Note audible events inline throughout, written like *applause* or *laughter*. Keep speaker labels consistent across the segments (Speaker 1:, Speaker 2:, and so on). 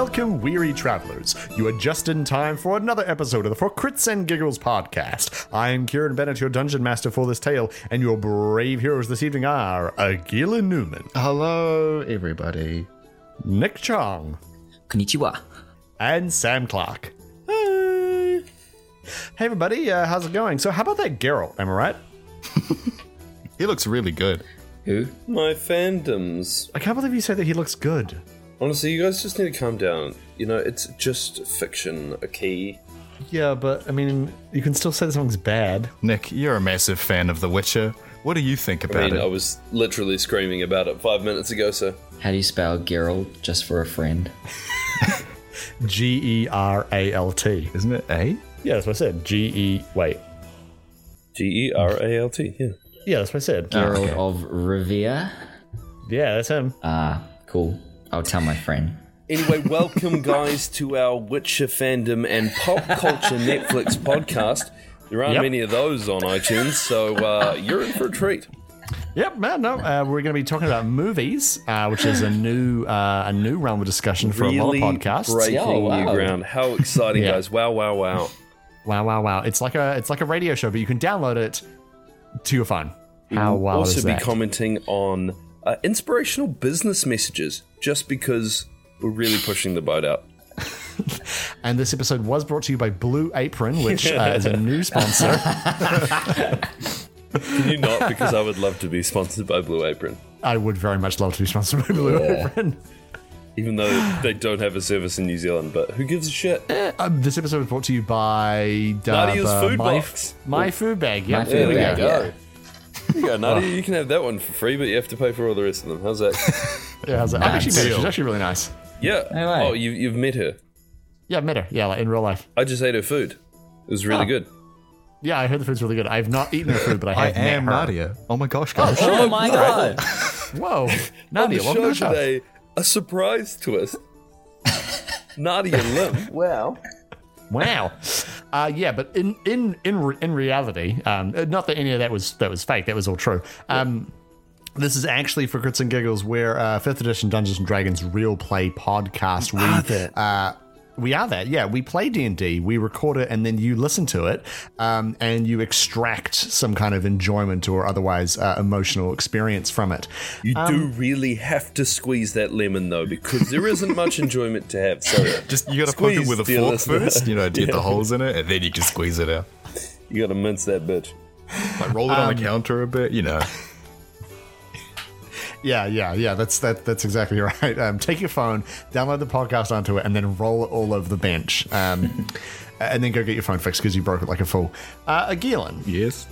Speaker 1: Welcome, weary travelers. You are just in time for another episode of the For Crits and Giggles podcast. I am Kieran Bennett, your dungeon master for this tale, and your brave heroes this evening are Agila Newman,
Speaker 2: Hello, everybody.
Speaker 1: Nick Chong,
Speaker 3: Konnichiwa.
Speaker 1: and Sam Clark. Hey, hey everybody, uh, how's it going? So, how about that Geralt? Am I right? *laughs*
Speaker 2: He looks really good.
Speaker 3: Who?
Speaker 4: My fandoms.
Speaker 1: I can't believe you say that he looks good.
Speaker 4: Honestly, you guys just need to calm down. You know, it's just fiction, okay?
Speaker 1: Yeah, but I mean, you can still say that something's bad.
Speaker 2: Nick, you're a massive fan of The Witcher. What do you think about
Speaker 4: I
Speaker 2: about
Speaker 4: mean, I was literally screaming about it five minutes ago, so.
Speaker 3: How do you spell Geralt just for a friend? *laughs*
Speaker 1: G E R A L T.
Speaker 2: Isn't it A?
Speaker 1: Yeah, that's what I said. G E. Wait.
Speaker 4: G E R A L T, yeah.
Speaker 1: Yeah, that's what I said.
Speaker 3: Geralt
Speaker 2: okay.
Speaker 3: of Rivia?
Speaker 1: Yeah, that's him.
Speaker 3: Ah, cool. I'll tell my friend.
Speaker 4: Anyway, *laughs* welcome, guys, to our Witcher fandom and pop culture Netflix podcast. There aren't
Speaker 1: Yep.
Speaker 4: many of those on iTunes, so uh, you're in for a treat.
Speaker 1: Yep, man. No, uh, we're going to be talking about movies, uh, which is a new uh, a new realm of discussion for a lot of podcasts.
Speaker 4: breaking
Speaker 3: Oh, wow.
Speaker 4: new ground. How exciting,
Speaker 1: Yeah.
Speaker 4: guys! Wow, wow, wow!
Speaker 1: Wow, wow, wow! It's like a it's like a radio show, but you can download it to your phone. How
Speaker 4: We'll
Speaker 1: wow
Speaker 4: also
Speaker 1: is
Speaker 4: be commenting on uh, inspirational business messages, just because we're really pushing the boat out. *laughs*
Speaker 1: and this episode was brought to you by Blue Apron, which uh, is a new sponsor. *laughs*
Speaker 4: Can you not? Because I would love to be sponsored by Blue Apron,
Speaker 1: I would very much love to be sponsored by Blue Apron.
Speaker 4: even though they don't have a service in New Zealand. But who gives a shit?
Speaker 1: Um, this episode was brought to you by Dub,
Speaker 4: Nadia's
Speaker 1: uh,
Speaker 4: food
Speaker 1: my,
Speaker 4: box.
Speaker 1: My food bag. Yep,
Speaker 3: My
Speaker 1: there
Speaker 3: food
Speaker 1: we
Speaker 3: bag,
Speaker 1: go.
Speaker 3: yeah.
Speaker 4: There you go, Nadia. Oh. You can have that one for free, but you have to pay for all the rest of them. How's that? *laughs*
Speaker 1: Yeah, how's that? I've actually met her. She's actually really nice.
Speaker 4: Yeah.
Speaker 3: No way.
Speaker 4: Oh, you, you've met her.
Speaker 1: Yeah, I met her. Yeah, like in real life.
Speaker 4: I just ate her food. It was really
Speaker 1: Oh.
Speaker 4: good.
Speaker 1: Yeah, I heard the food's really good. I've not eaten her food, but I
Speaker 2: I
Speaker 1: have met
Speaker 2: am
Speaker 1: her.
Speaker 2: Nadia. Oh my gosh, guys.
Speaker 3: Oh, oh my god! *laughs*
Speaker 1: Whoa,
Speaker 4: On
Speaker 1: Nadia,
Speaker 4: the
Speaker 1: welcome to
Speaker 4: show
Speaker 1: the show.
Speaker 4: today, a surprise twist. *laughs* Nadia Lim. Wow.
Speaker 1: Wow. Uh, yeah, but in in in in reality, um, uh, not that any of that was that was fake. That was all true. Um, this is actually for Crits and Giggles, where uh, fifth edition Dungeons and Dragons real play podcast. We. Uh, we are that, yeah. We play D and D, we record it, and then you listen to it, um, and you extract some kind of enjoyment or otherwise uh, emotional experience from it.
Speaker 4: You do really have to squeeze that lemon, though, because there isn't much *laughs* enjoyment to have. So *laughs*
Speaker 2: Just you gotta poke it with a fork
Speaker 4: listener.
Speaker 2: first, you know, to *laughs* get
Speaker 4: Yeah.
Speaker 2: the holes in it, and then you can squeeze it out.
Speaker 4: you gotta mince that bitch.
Speaker 2: Like roll it on the counter a bit, you know.
Speaker 1: Yeah, yeah, yeah. That's that. That's exactly *laughs* right. Um, take your phone, download the podcast onto it, and then roll it all over the bench. Um, *laughs* and then go get your phone fixed because you broke it like a fool. Uh, Galen,
Speaker 2: Yes.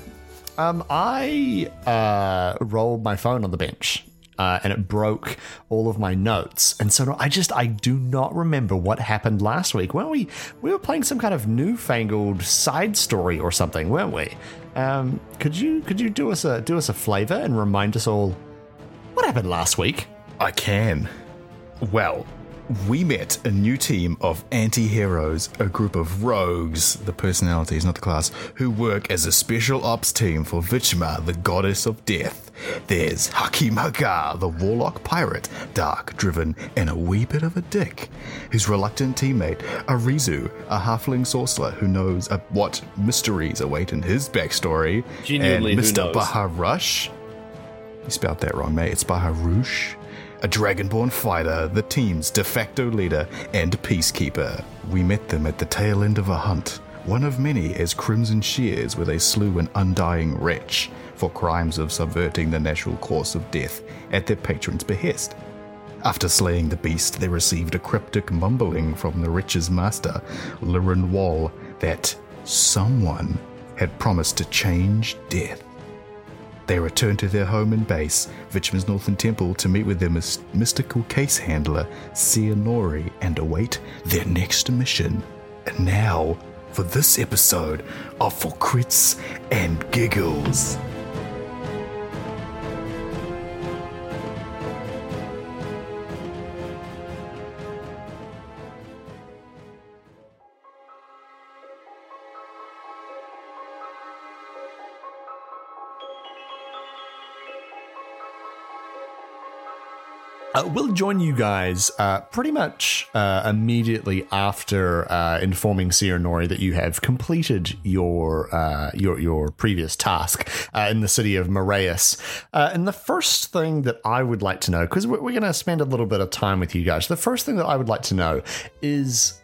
Speaker 1: um, I uh, rolled my phone on the bench. Uh, and it broke all of my notes, and so I just I do not remember what happened last week. Weren't we? We were playing some kind of newfangled side story or something, weren't we? Um, could you could you do us a do us a flavor and remind us all what happened last week?
Speaker 2: I can. Well, we met a new team of anti heroes, a group of rogues, the personalities, not the class, who work as a special ops team for Vichma, the goddess of death. There's Hakim Hagar, the warlock pirate, dark, driven, and a wee bit of a dick. His reluctant teammate, Arizu, a halfling sorcerer who knows what mysteries await in his backstory.
Speaker 4: Genuinely,
Speaker 2: and Mr.
Speaker 4: knows?
Speaker 2: Baharush, you spelled that wrong, mate. It's Baharush. A dragonborn fighter, the team's de facto leader and peacekeeper. We met them at the tail end of a hunt, one of many as Crimson Shears, where they slew an undying wretch for crimes of subverting the natural course of death at their patron's behest. After slaying the beast, they received a cryptic mumbling from the wretch's master, Liren Wall, that someone had promised to change death. They return to their home and base, Vichman's Northern Temple, to meet with their mys- mystical case handler, Sianori, and await their next mission. And now, for this episode of For Crits and Giggles.
Speaker 1: Uh, we'll join you guys uh, pretty much uh, immediately after uh, informing Sianori that you have completed your uh, your your previous task uh, in the city of Moraeus. Uh, and the first thing that I would like to know, because we're, we're going to spend a little bit of time with you guys, the first thing that I would like to know is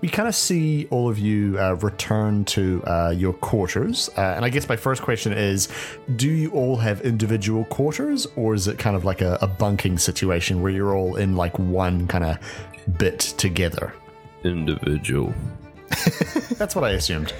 Speaker 1: we kind of see all of you return to your quarters. And I guess my first question is do you all have individual quarters, or is it kind of like a, a bunking situation where you're all in like one kind of bit together?
Speaker 4: Individual.
Speaker 1: That's what I assumed.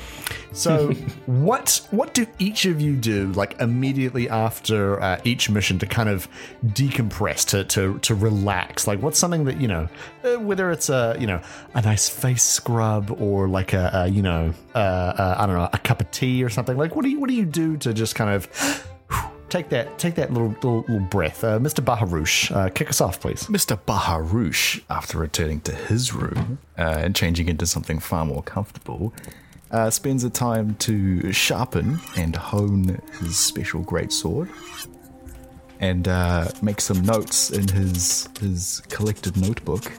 Speaker 1: So, *laughs* what what do each of you do like immediately after uh, each mission to kind of decompress, to to to relax? Like, what's something that you know, uh, whether it's a you know a nice face scrub or like a, a you know uh, uh, I don't know a cup of tea or something. Like, what do you what do you do to just kind of take that take that little little, little breath, uh, Mr. Baharouche? Uh, kick us off, please.
Speaker 2: Mr. Baharouche, after returning to his room uh, and changing into something far more comfortable, uh, spends the time to sharpen and hone his special greatsword and uh, make some notes in his his collected notebook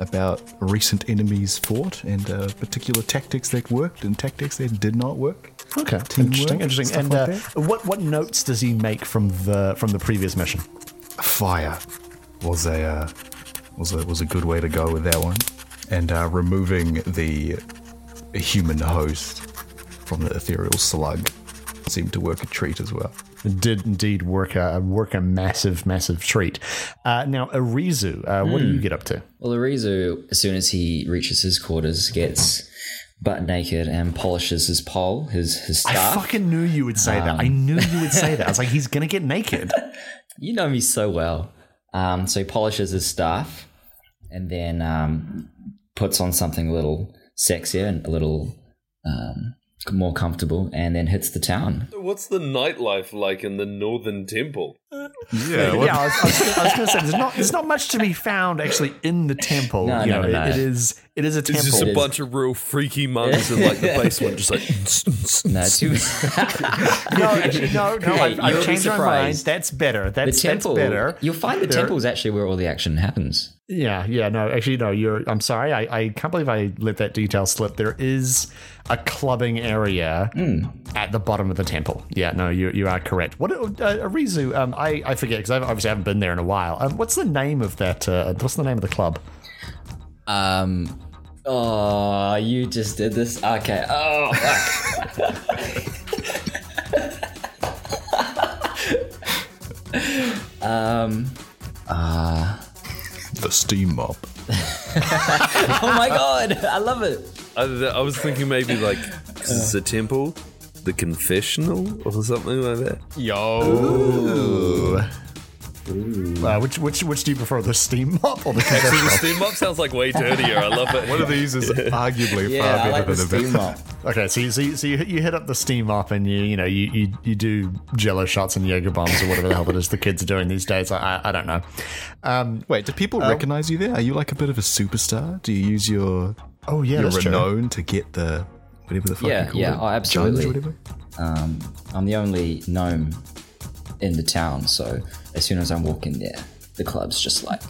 Speaker 2: about recent enemies fought and uh, particular tactics that worked and tactics that did not work.
Speaker 1: Okay,
Speaker 2: Teamwork,
Speaker 1: interesting, interesting.
Speaker 2: stuff
Speaker 1: And
Speaker 2: like
Speaker 1: uh, what what notes does he make from the from the previous mission?
Speaker 2: fire was a uh, was a was a good way to go with that one, and uh, removing the human host from the ethereal slug seemed to work a treat as well.
Speaker 1: It did indeed work a work a massive massive treat. Uh, now, Arizu, uh, what do you get up to?
Speaker 3: Well, Arizu, as soon as he reaches his quarters, gets butt naked and polishes his pole, his his staff.
Speaker 1: I fucking knew you would say that. I knew you would say that. I was like, *laughs* he's gonna get naked. *laughs*
Speaker 3: You know me so well. Um, so he polishes his staff and then um, puts on something a little sexier and a little um, more comfortable and then hits the town.
Speaker 4: What's the nightlife like in the Northern Temple?
Speaker 2: Yeah,
Speaker 1: yeah, I was, I, was gonna, I was gonna say there's not there's not much to be found actually in the temple.
Speaker 3: No,
Speaker 1: you
Speaker 3: no,
Speaker 1: know,
Speaker 3: no,
Speaker 1: it- it is it is a
Speaker 4: It's
Speaker 1: temple.
Speaker 4: just a
Speaker 3: is.
Speaker 4: bunch of real freaky monks in like the *laughs* basement, just like. *laughs*
Speaker 3: No, too. *laughs*
Speaker 1: no, actually, no, no.
Speaker 3: Hey,
Speaker 1: I've, I've
Speaker 3: you'll be
Speaker 1: changed my mind. That's better.
Speaker 3: the
Speaker 1: That's
Speaker 3: temple.
Speaker 1: that's better.
Speaker 3: You'll find the
Speaker 1: There-
Speaker 3: temple is actually where all the action happens.
Speaker 1: Yeah, yeah, no, actually, no. You're. I'm sorry. I, I can't believe I let that detail slip. There is a clubbing area at the bottom of the temple. Yeah, no, you you are correct. What uh, Arizu? Um, I I forget because I obviously haven't been there in a while. Um, what's the name of that? Uh, what's the name of the club?
Speaker 3: Um. Oh, you just did this. Okay. Oh, fuck. *laughs* um.
Speaker 2: The steam mop. *laughs*
Speaker 3: Oh my god, I love it.
Speaker 4: I, I was thinking maybe like 'cause it's a temple, the confessional or something like that.
Speaker 1: Yo. Uh, which which which do you prefer, the steam mop or the *laughs*
Speaker 4: Actually, the steam mop sounds like way dirtier. I love it.
Speaker 2: One of these is *laughs* arguably
Speaker 3: Yeah, I
Speaker 2: far
Speaker 3: like
Speaker 2: better
Speaker 3: the
Speaker 2: than
Speaker 3: steam
Speaker 2: the
Speaker 3: mop.
Speaker 1: Okay, so you, so you, so you, hit- you hit up the steam mop and you you know you, you you do Jello shots and Jäger bombs or whatever the hell it is the kids are doing these days. I I, I don't know. Um,
Speaker 2: Wait, do people
Speaker 1: Uh,
Speaker 2: recognize you there? Are you like a bit of a superstar? Do you use your
Speaker 1: oh yeah,
Speaker 2: your
Speaker 1: that's true.
Speaker 2: renown to get the whatever the fuck
Speaker 3: Yeah,
Speaker 2: you call
Speaker 3: yeah,
Speaker 2: it?
Speaker 3: oh, absolutely.
Speaker 2: Judge, whatever?
Speaker 3: Um, I'm the only gnome in the town, so as soon as I walk in there, the club's just like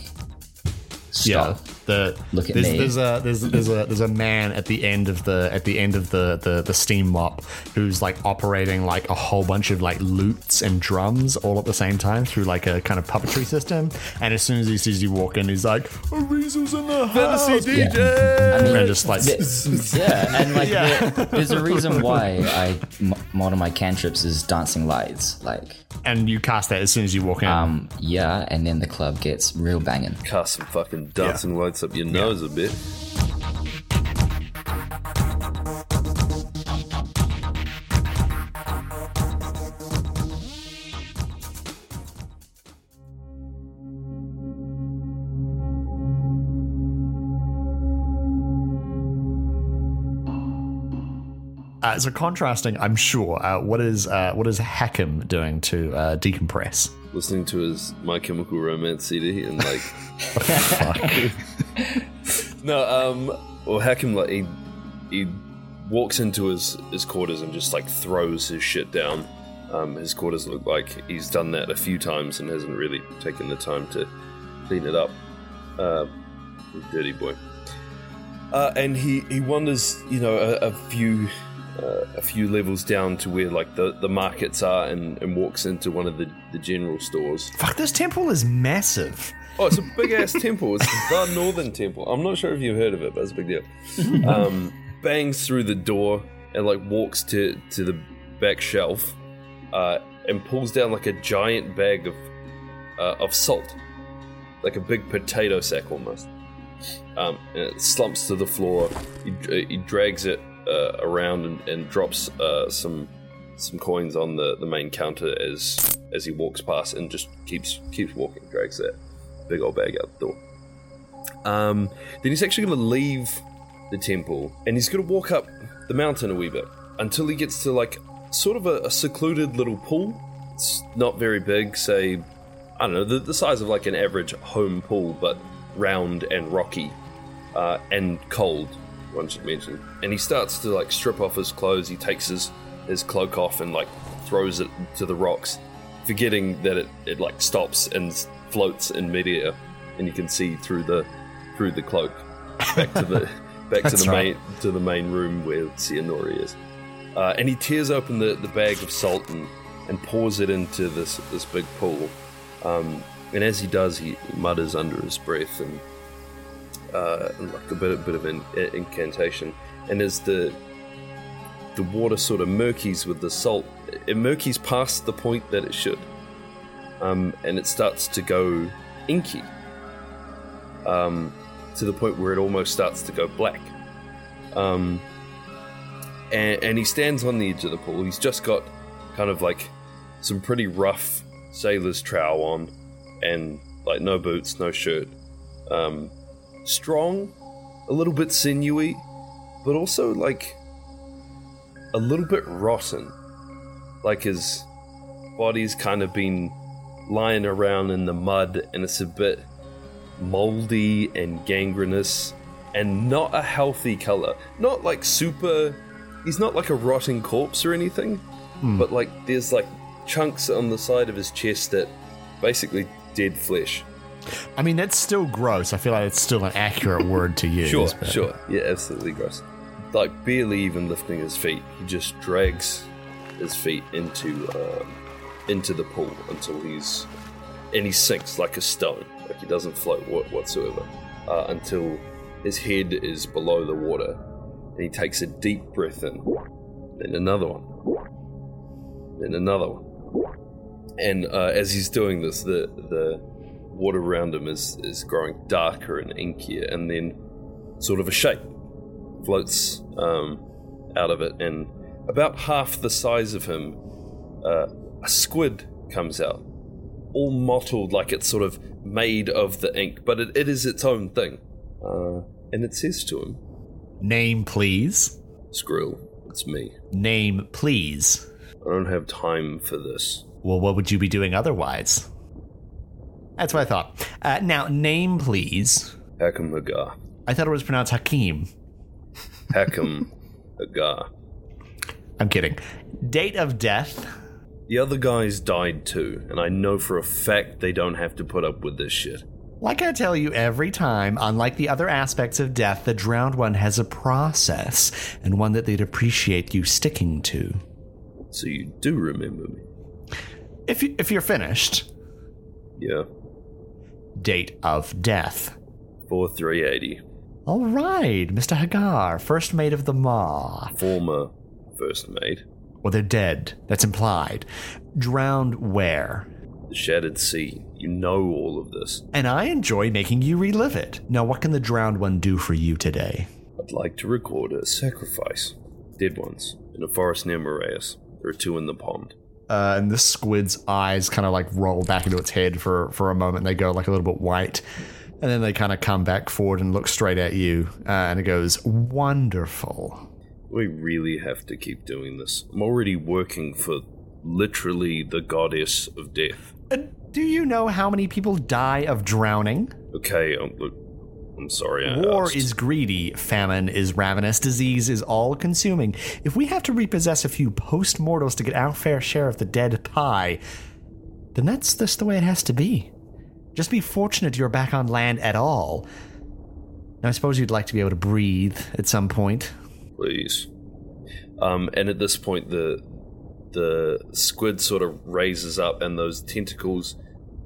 Speaker 1: Yeah,
Speaker 3: stop.
Speaker 1: The
Speaker 3: Look at
Speaker 1: there's,
Speaker 3: me.
Speaker 1: There's a there's there's a there's a man at the end of the at the end of the the the steam mop who's like operating like a whole bunch of like lutes and drums all at the same time through like a kind of puppetry system. And as soon as he sees you walk in, he's like, "Arizo's in the house."
Speaker 4: Fantasy DJ.
Speaker 3: I mean,
Speaker 1: And just like
Speaker 3: yeah, and like
Speaker 1: Yeah.
Speaker 3: there- there's a reason why I m- one of my cantrips is dancing lights. Like,
Speaker 1: and you cast that as soon as you walk in.
Speaker 3: um, yeah, and then the club gets real banging.
Speaker 4: Cast some fucking dancing lights up your nose a bit.
Speaker 1: Uh, so contrasting, I'm sure. Uh, what is uh, what is Hakim doing to uh, decompress?
Speaker 4: Listening to his My Chemical Romance CD and like *laughs* No, um, well, Hakim like he he walks into his his quarters and just like throws his shit down. Um, his quarters look like he's done that a few times and hasn't really taken the time to clean it up. Uh, dirty boy. Uh, and he, he wonders, you know, a, a few uh, a few levels down to where like the, the markets are, and, and walks into one of the, the general stores.
Speaker 1: Fuck, this temple is massive.
Speaker 4: Oh, it's a big ass temple. It's the *laughs* Northern Temple. I'm not sure if you've heard of it, but it's a big deal. *laughs* Um, bangs through the door and like walks to to the back shelf, uh, and pulls down like a giant bag of uh, of salt, like a big potato sack almost. Um, and it slumps to the floor. He, he drags it uh, around and, and drops uh, some some coins on the, the main counter as as he walks past, and just keeps keeps walking. Drags that big old bag out the door. Um, then he's actually going to leave the temple, and he's going to walk up the mountain a wee bit until he gets to like sort of a, a secluded little pool. It's not very big, say I don't know the, the size of like an average home pool, but round and rocky uh, and cold. One should mention. And he starts to like strip off his clothes. He takes his his cloak off and like throws it to the rocks, forgetting that it, it like stops and floats in midair, and you can see through the through the cloak back to the *laughs* back to the
Speaker 1: right.
Speaker 4: main to the main room where Cianori is. Uh, and he tears open the, the bag of salt and, and pours it into this this big pool. Um, and as he does, he mutters under his breath and, uh, like a bit, a bit of an incantation. And as the the water sort of murkies with the salt, it murkies past the point that it should, um, and it starts to go inky, um, to the point where it almost starts to go black. Um, and, and he stands on the edge of the pool. He's just got kind of like some pretty rough sailor's trowel on, and like no boots, no shirt. Um, strong, a little bit sinewy, but also like a little bit rotten. Like his body's kind of been lying around in the mud, and it's a bit moldy and gangrenous, and not a healthy color. Not like super. He's not like a rotting corpse or anything, hmm. but like there's like chunks on the side of his chest that basically dead flesh.
Speaker 1: I mean, that's still gross. I feel like it's still an accurate word to use.
Speaker 4: Sure,
Speaker 1: but-
Speaker 4: sure. Yeah, absolutely gross. Like barely even lifting his feet, he just drags his feet into um, into the pool until he's and he sinks like a stone. Like he doesn't float wha- whatsoever uh, until his head is below the water, and he takes a deep breath in, then another one, then another one, and uh, as he's doing this, the the water around him is is growing darker and inkier, and then sort of a shape floats um, out of it, and about half the size of him, uh, a squid comes out, all mottled like it's sort of made of the ink, but it, it is its own thing. Uh, and it says to him,
Speaker 1: Name, please.
Speaker 4: Skrill, it's me.
Speaker 1: Name, please.
Speaker 4: I don't have time for this.
Speaker 1: Well, what would you be doing otherwise? That's what I thought. Uh, now, name, please.
Speaker 4: Hakam Hagar.
Speaker 1: I thought it was pronounced Hakim.
Speaker 4: Hakim Hagar.
Speaker 1: I'm kidding. Date of death.
Speaker 4: The other guys died too, and I know for a fact they don't have to put up with this shit.
Speaker 1: Like I tell you every time, unlike the other aspects of death, the drowned one has a process, and one that they'd appreciate you sticking to.
Speaker 4: So you do remember me.
Speaker 1: If, you, if you're finished,
Speaker 4: Yeah.
Speaker 1: Date of death.
Speaker 4: 4380.
Speaker 1: All right, Mr. Hagar, first mate of the Maw.
Speaker 4: Former first mate.
Speaker 1: Well, they're dead. That's implied. Drowned where?
Speaker 4: The Shattered Sea. You know all of this.
Speaker 1: And I enjoy making you relive it. Now, what can the drowned one do for you today?
Speaker 4: I'd like to record a sacrifice. Dead ones. In a forest near Moraeus. There are two in the pond.
Speaker 1: Uh, and the squid's eyes kind of like roll back into its head for, for a moment. They go like a little bit white. And then they kind of come back forward and look straight at you. Uh, and it goes, Wonderful.
Speaker 4: We really have to keep doing this. I'm already working for literally the goddess of death.
Speaker 1: Uh, do you know how many people die of drowning?
Speaker 4: Okay, um, look, I'm sorry. I
Speaker 1: War
Speaker 4: asked.
Speaker 1: is greedy, famine is ravenous, disease is all consuming. If we have to repossess a few post mortals to get our fair share of the dead pie, then that's just the way it has to be. Just be fortunate you're back on land at all. Now, I suppose you'd like to be able to breathe at some point.
Speaker 4: please. Um, and at this point, the the squid sort of raises up, and those tentacles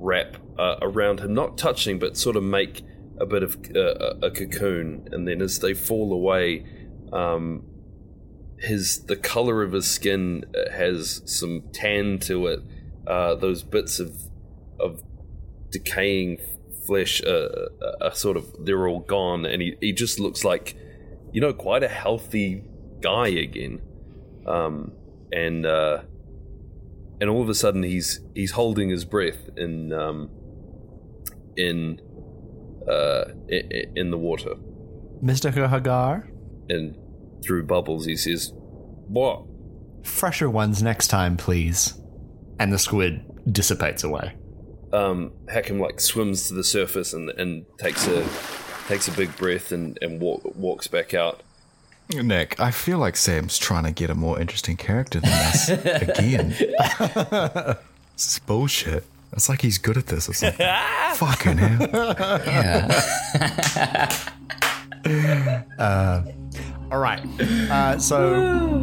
Speaker 4: wrap uh, around him, not touching, but sort of make a bit of uh, a cocoon. And then as they fall away, um, his the color of his skin uh, has some tan to it. Uh, those bits of of decaying flesh uh, are sort of they're all gone, and he, he just looks like you know quite a healthy guy again. Um, and uh, and all of a sudden he's he's holding his breath in um, in uh, in, in the water,
Speaker 1: Mr. Hagar,
Speaker 4: and through bubbles he says, "What?"
Speaker 1: fresher ones next time, please. And the squid dissipates away.
Speaker 4: um, Hakim like swims to the surface and, and takes a takes a big breath and, and walk, walks back out.
Speaker 2: Nick, I feel like Sam's trying to get a more interesting character than this again. *laughs* this is bullshit. It's like he's good at this or something. *laughs* Fucking hell.
Speaker 3: Yeah. *laughs*
Speaker 1: All right. Uh, so.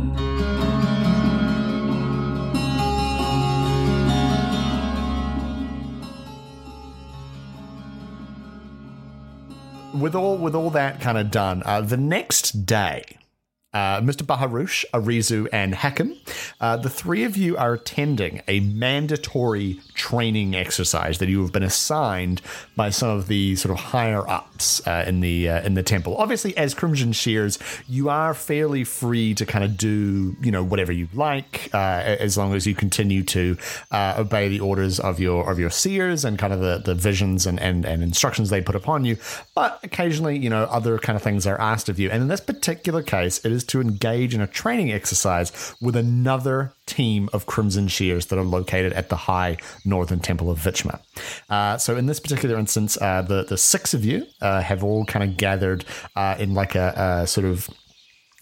Speaker 1: With all with all that kind of done, uh, the next day, uh, Mr. Baharush, Arizu, and Hakim, uh, the three of you are attending a mandatory training exercise that you have been assigned by some of the sort of higher ups uh, in the uh, in the temple. Obviously, as Crimson Shears, you are fairly free to kind of do you know whatever you like, uh, as long as you continue to uh, obey the orders of your of your seers and kind of the, the visions and, and and instructions they put upon you. But occasionally, you know, other kind of things are asked of you. And in this particular case, it is to engage in a training exercise with another team of Crimson Shears that are located at the High Northern Temple of Vichma. Uh, so in this particular instance, uh, the the six of you uh, have all kind of gathered uh, in like a, a sort of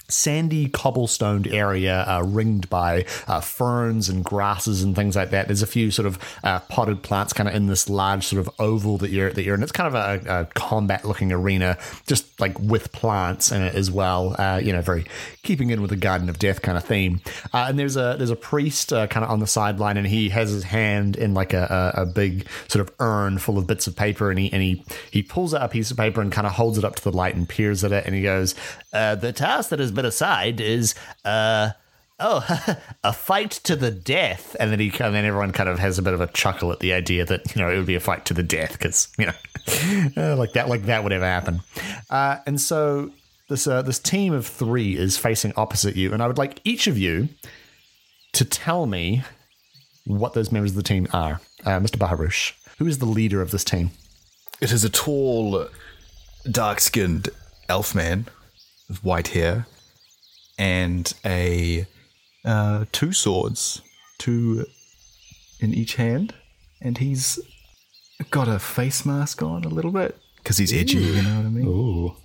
Speaker 1: sandy cobblestoned area uh, ringed by uh, ferns and grasses and things like that. There's a few sort of uh, potted plants kind of in this large sort of oval that you're that you're in. It's kind of a, a combat looking arena, just like with plants in it as well. Uh, you know, very keeping in with the Garden of Death kind of theme. Uh, and there's a there's a priest uh, kind of on the sideline, and he has his hand in like a, a, a big sort of urn full of bits of paper, and he and he he pulls out a piece of paper and kind of holds it up to the light and peers at it, and he goes, uh, "The task that has been assigned is." Uh, Oh, *laughs* a fight to the death, and then he, and everyone kind of has a bit of a chuckle at the idea that you know it would be a fight to the death because you know, *laughs* uh, like that, like that would ever happen. Uh, and so this uh, this team of three is facing opposite you, and I would like each of you to tell me what those members of the team are. Mr. Baharush, who is the leader of this team?
Speaker 2: It is a tall, dark skinned elf man white hair and a uh, two swords, two in each hand. And he's got a face mask on a little bit because he's edgy, you know what I mean?
Speaker 1: Ooh.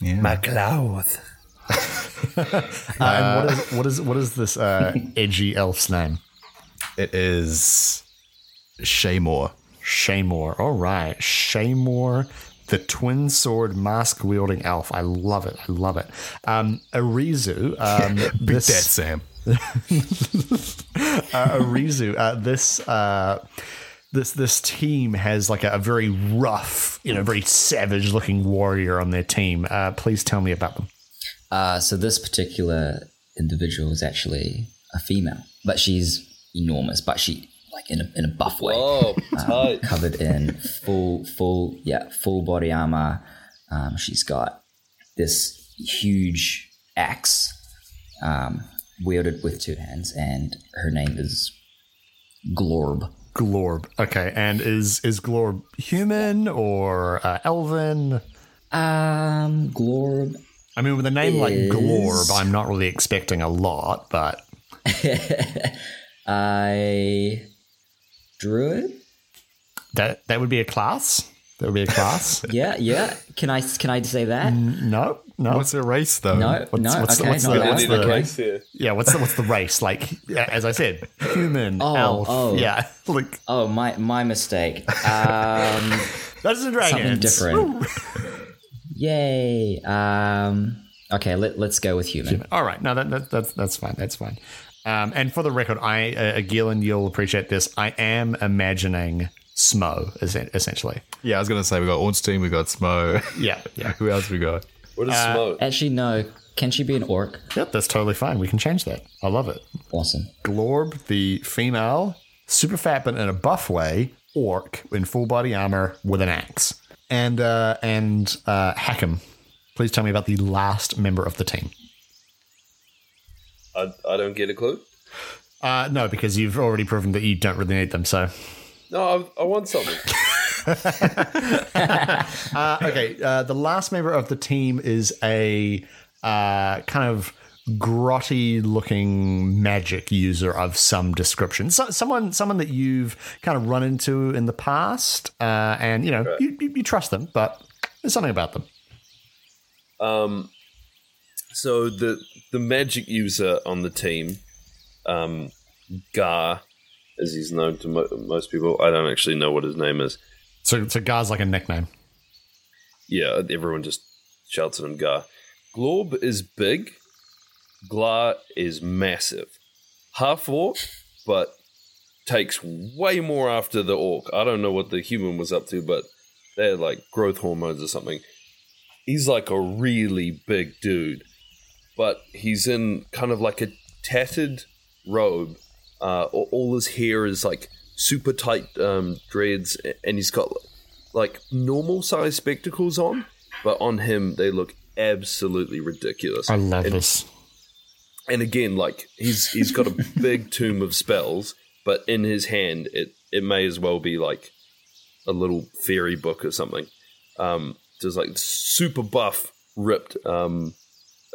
Speaker 2: Yeah.
Speaker 4: cloud. *laughs*
Speaker 1: Uh, and what is what is what is this uh, edgy elf's name?
Speaker 2: It is Shaymore.
Speaker 1: Shaymore. All right, Shaymore, the twin sword mask wielding elf. I love it. I love it. Um, Arizu. Um, *laughs*
Speaker 2: Big
Speaker 1: this,
Speaker 2: Dad Sam. *laughs*
Speaker 1: uh, Arizu, uh, this uh, this this team has like a, a very rough, you know, very savage looking warrior on their team. Uh, please tell me about them.
Speaker 3: Uh, so this particular individual is actually a female, but she's enormous. But she like in a in a buff way,
Speaker 4: Oh, tight.
Speaker 3: covered in full full yeah full body armor. Um, she's got this huge axe um, wielded with two hands, and her name is Glorb.
Speaker 1: Glorb. Okay, and is is Glorb human or uh, elven?
Speaker 3: Um, Glorb.
Speaker 1: I mean, with a name like Glorb, I'm not really expecting a lot, but *laughs*
Speaker 3: I druid.
Speaker 1: that that would be a class. That would be a class. *laughs*
Speaker 3: Yeah, yeah. Can I can I say that?
Speaker 1: no, no.
Speaker 2: What's a race though?
Speaker 3: No,
Speaker 1: What's-
Speaker 3: no.
Speaker 1: what's the-
Speaker 3: okay,
Speaker 1: what's
Speaker 3: not
Speaker 1: the- what's the-
Speaker 3: okay.
Speaker 4: Race here.
Speaker 1: yeah, what's the, what's the race? Like, yeah, as I said, human,
Speaker 3: Oh,
Speaker 1: elf.
Speaker 3: oh.
Speaker 1: Yeah, *laughs* like
Speaker 3: Oh, my my mistake. Um, *laughs*
Speaker 1: Dungeons and Dragons.
Speaker 3: something different. Yay. Um, okay, let, let's go with human.
Speaker 1: All right, no, that, that that's that's fine. That's fine. Um, and for the record, I uh, Gillen, you'll appreciate this. I am imagining Smough essentially.
Speaker 2: Yeah, I was gonna say we got Ornstein, we got Smough. *laughs*
Speaker 1: Yeah, yeah,
Speaker 2: Who else we got?
Speaker 4: What is
Speaker 1: Uh,
Speaker 4: smoke?
Speaker 3: Actually, no. Can she be an orc?
Speaker 1: yep. That's totally fine. We can change that. I love it.
Speaker 3: Awesome.
Speaker 1: Glorb, the female, super fat but in a buff way, orc in full body armor with an axe, and uh, and uh, Hackham. Please tell me about the last member of the team.
Speaker 4: I, I don't get a clue.
Speaker 1: Uh, no, because you've already proven that you don't really need them. So,
Speaker 4: No, I, I want something. *laughs*
Speaker 1: uh, okay, uh, the last member of the team is a uh, kind of grotty-looking magic user of some description. So, someone, someone that you've kind of run into in the past, uh, and you know you, you, you trust them, but there's something about them.
Speaker 4: Um, so the the magic user on the team, um, Gar, as he's known to mo- most people. I don't actually know what his name is.
Speaker 1: So, so Gar's like a nickname.
Speaker 4: Yeah, everyone just shouts at him Gar. Glorb is big. Glar is massive. Half orc, but takes way more after the orc. I don't know what the human was up to, but they're like growth hormones or something. He's like a really big dude, but he's in kind of like a tattered robe. Uh, all his hair is like super tight um, dreads, and he's got like normal size spectacles on, but on him they look absolutely ridiculous.
Speaker 1: I love
Speaker 4: And-
Speaker 1: this.
Speaker 4: and again, like he's he's got a *laughs* big tomb of spells, but in his hand, it it may as well be like a little fairy book or something. Um, just like super buff, ripped um,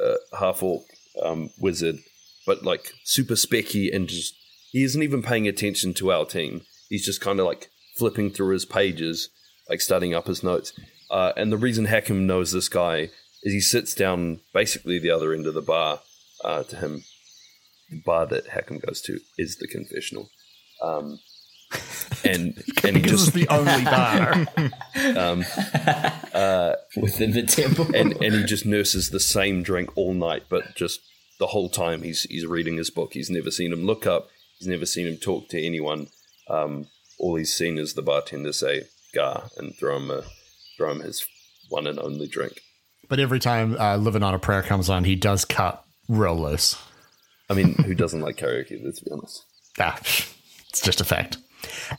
Speaker 4: uh, half orc um, wizard, but like super specky and just he isn't even paying attention to our team. He's just kind of like flipping through his pages, like studying up his notes. Uh, and the reason Hackham knows this guy is he sits down basically the other end of the bar uh, to him. The bar that Hackham goes to is the confessional. Um, and *laughs* and he just
Speaker 1: the only *laughs* bar.
Speaker 4: um, *laughs*
Speaker 3: Within the temple.
Speaker 4: and and he just nurses the same drink all night, but just the whole time he's he's reading his book. He's never seen him look up. He's never seen him talk to anyone. Um, all he's seen is the bartender say "gar" and throw him a throw him his one and only drink.
Speaker 1: but every time uh, Living on a Prayer comes on, he does cut real loose.
Speaker 4: I mean, who doesn't like karaoke? Let's be honest.
Speaker 1: Ah, it's just a fact.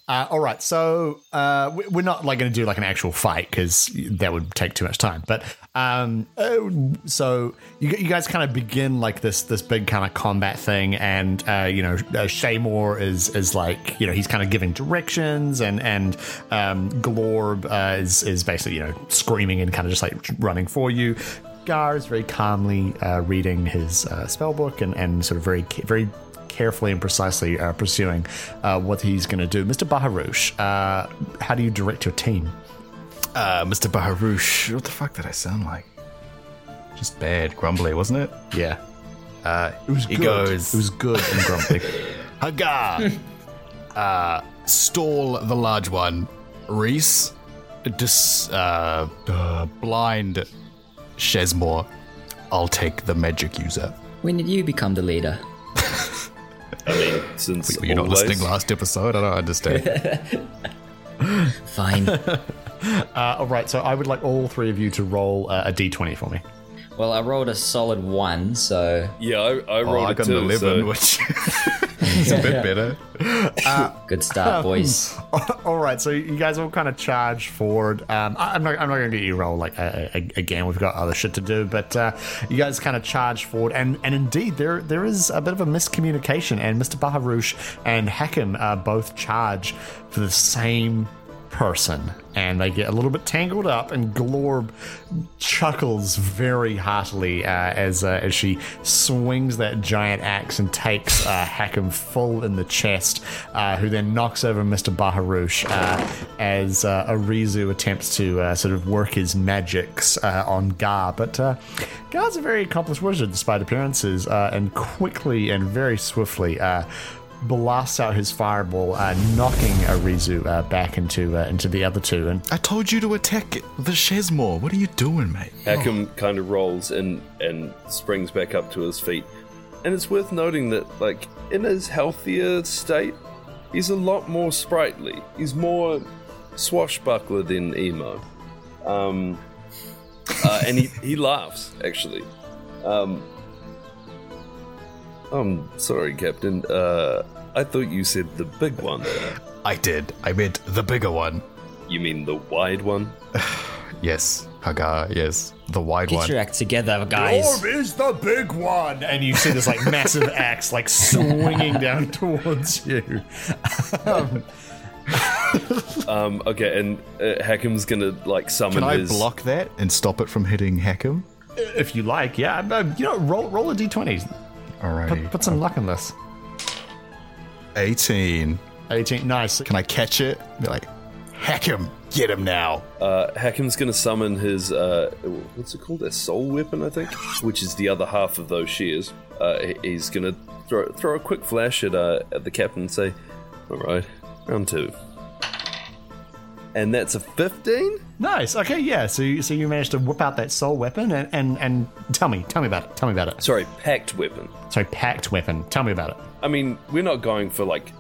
Speaker 1: Uh, all right, so uh, we- we're not like going to do like an actual fight because that would take too much time. But um, uh, so you, you guys kind of begin like this this big kind of combat thing, and uh, you know uh, Shaymore is is like you know he's kind of giving directions, and and um, Glorb uh, is is basically you know screaming and kind of just like running for you. Gar is very calmly reading his spell book and, and sort of very very carefully and precisely uh, pursuing uh, what he's going to do. Mr. Baharouche, uh, how do you direct your team?
Speaker 2: Uh, Mr. Baharouche. What the fuck did I sound like? Just bad, grumbly, wasn't it?
Speaker 1: Yeah.
Speaker 2: Uh,
Speaker 1: It was
Speaker 2: he
Speaker 1: good.
Speaker 2: goes.
Speaker 1: It was good and grumpy. *laughs*
Speaker 2: Hagar! uh, stall the large one. Reese, dis, uh, uh, blind Shesmore. I'll take the magic user.
Speaker 3: when did you become the leader? *laughs*
Speaker 4: I mean, since
Speaker 2: Were you not
Speaker 4: always.
Speaker 2: listening last episode? I don't understand. *laughs*
Speaker 3: Fine. *laughs*
Speaker 1: uh, all right, so I would like all three of you to roll uh, a d20 for me.
Speaker 3: well, I rolled a solid one, so
Speaker 4: Yeah, I, I
Speaker 2: oh,
Speaker 4: rolled
Speaker 2: I
Speaker 4: a
Speaker 2: got
Speaker 4: two,
Speaker 2: an 11,
Speaker 4: so-
Speaker 2: which *laughs* is a bit better. *laughs*
Speaker 3: good start, boys. *laughs*
Speaker 1: all right, so you guys all kind of charge forward. Um, I, I'm not, I'm not going to get you roll like uh, again. We've got other shit to do, but uh, you guys kind of charge forward, and and indeed there there is a bit of a miscommunication, and Mr. Baharouche and Hakim uh, both charge for the same person, and they get a little bit tangled up. And Glorb chuckles very heartily uh, as uh, as she swings that giant axe and takes uh, Hakim full in the chest, uh, who then knocks over Mister Baharush uh, as uh, Arizu attempts to sort of work his magics on Gar. But uh, Gar's a very accomplished wizard, despite appearances, and quickly and very swiftly. Blasts out his fireball, uh, knocking Arizu uh, back into uh, into the other two, and
Speaker 2: I told you to attack the Shesmore. What are you doing, mate?
Speaker 4: Hakim kind of rolls and and springs back up to his feet. And it's worth noting that, like, in his healthier state, he's a lot more sprightly. He's more swashbuckler than emo. Um, uh, and he, he laughs, actually. Um, I'm sorry, Captain. Uh, I thought you said the big one.
Speaker 2: I did. I meant the bigger one.
Speaker 4: You mean the wide one? *sighs*
Speaker 2: Yes, Hagar. Yes, the wide
Speaker 3: Get
Speaker 2: one.
Speaker 3: your act together, guys.
Speaker 1: is the big one, and you see this like massive *laughs* axe like swinging down *laughs* towards you. *laughs*
Speaker 4: Um, okay, and uh, Hakim's gonna like summon
Speaker 2: Can I
Speaker 4: his.
Speaker 2: block that and stop it from hitting Hakim?
Speaker 1: if you like, yeah. uh, You know, roll roll a d20.
Speaker 2: Alrighty.
Speaker 1: Put, put some luck in this.
Speaker 2: 18.
Speaker 1: 18, nice.
Speaker 2: Can I catch it? Be like, Hakim, get him now.
Speaker 4: Uh, Hakim's gonna summon his uh, what's it called? A soul weapon, I think, which is the other half of those shears. Uh, he's gonna throw throw a quick flash at uh, at the captain and say, "All right, round two. And that's a fifteen.
Speaker 1: Nice. Okay, yeah. So you, so you managed to whip out that soul weapon and, and and tell me, tell me about it. Tell me about it.
Speaker 4: Sorry, pact weapon.
Speaker 1: Sorry, pact weapon. Tell me about it.
Speaker 4: I mean, we're not going for like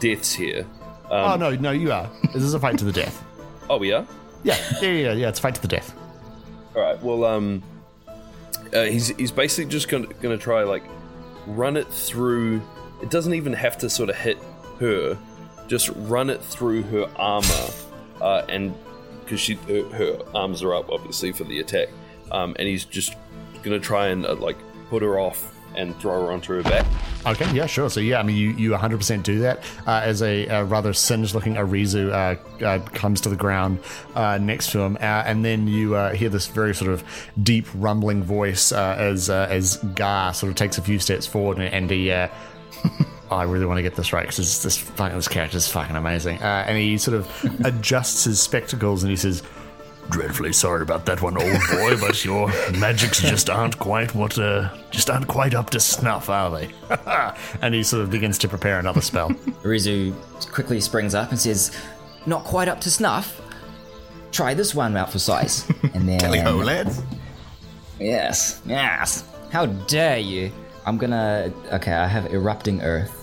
Speaker 4: deaths here.
Speaker 1: oh no, no, you are. This is a fight to the death. *laughs*
Speaker 4: Oh, we are.
Speaker 1: Yeah, yeah, yeah, yeah. It's a fight to the death.
Speaker 4: All right. Well, um, uh, he's he's basically just gonna gonna try like run it through. It doesn't even have to sort of hit her. Just run it through her armor, uh, and because she her, her arms are up obviously for the attack. Um, and he's just gonna try and uh, like put her off and throw her onto her back.
Speaker 1: Okay, yeah, sure. So yeah, I mean, you, you 100% do that uh, as a, uh rather singed-looking Arizu uh, uh, comes to the ground uh, next to him, uh, and then you uh, hear this very sort of deep rumbling voice as as Gar sort of takes a few steps forward, and, and he. *laughs* I really want to get this right because this, this, fucking- this character is fucking amazing. Uh, and he sort of *laughs* adjusts his spectacles and he says, Dreadfully sorry about that one, old boy, but your magics just aren't quite what, uh, just aren't quite up to snuff, are they? *laughs* and he sort of begins to prepare another spell. *laughs*
Speaker 3: Rizu quickly springs up and says, Not quite up to snuff. Try this one out for size. And then.
Speaker 2: Tally ho, lads.
Speaker 3: Yes, yes. How dare you? I'm gonna. Okay, I have erupting earth.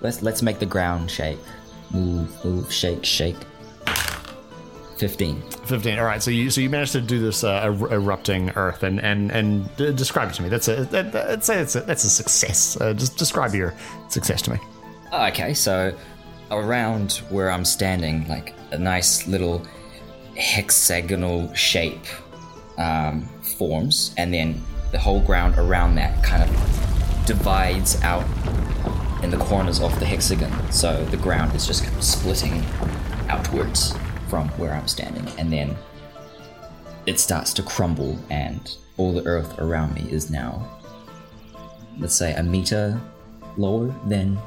Speaker 3: Let's let's make the ground shake. Move, move, shake, shake. Fifteen.
Speaker 1: 15. All right, so you so you managed to do this uh, er- erupting earth and and and d- describe it to me. That's a that, that, I'd say it's a, that's a success. Uh, just describe your success to me.
Speaker 3: Okay, so around where I'm standing, like a nice little hexagonal shape um, forms, and then the whole ground around that kind of divides out in the corners of the hexagon. So the ground is just splitting outwards from where I'm standing, and then it starts to crumble, and all the earth around me is now, let's say, a meter lower than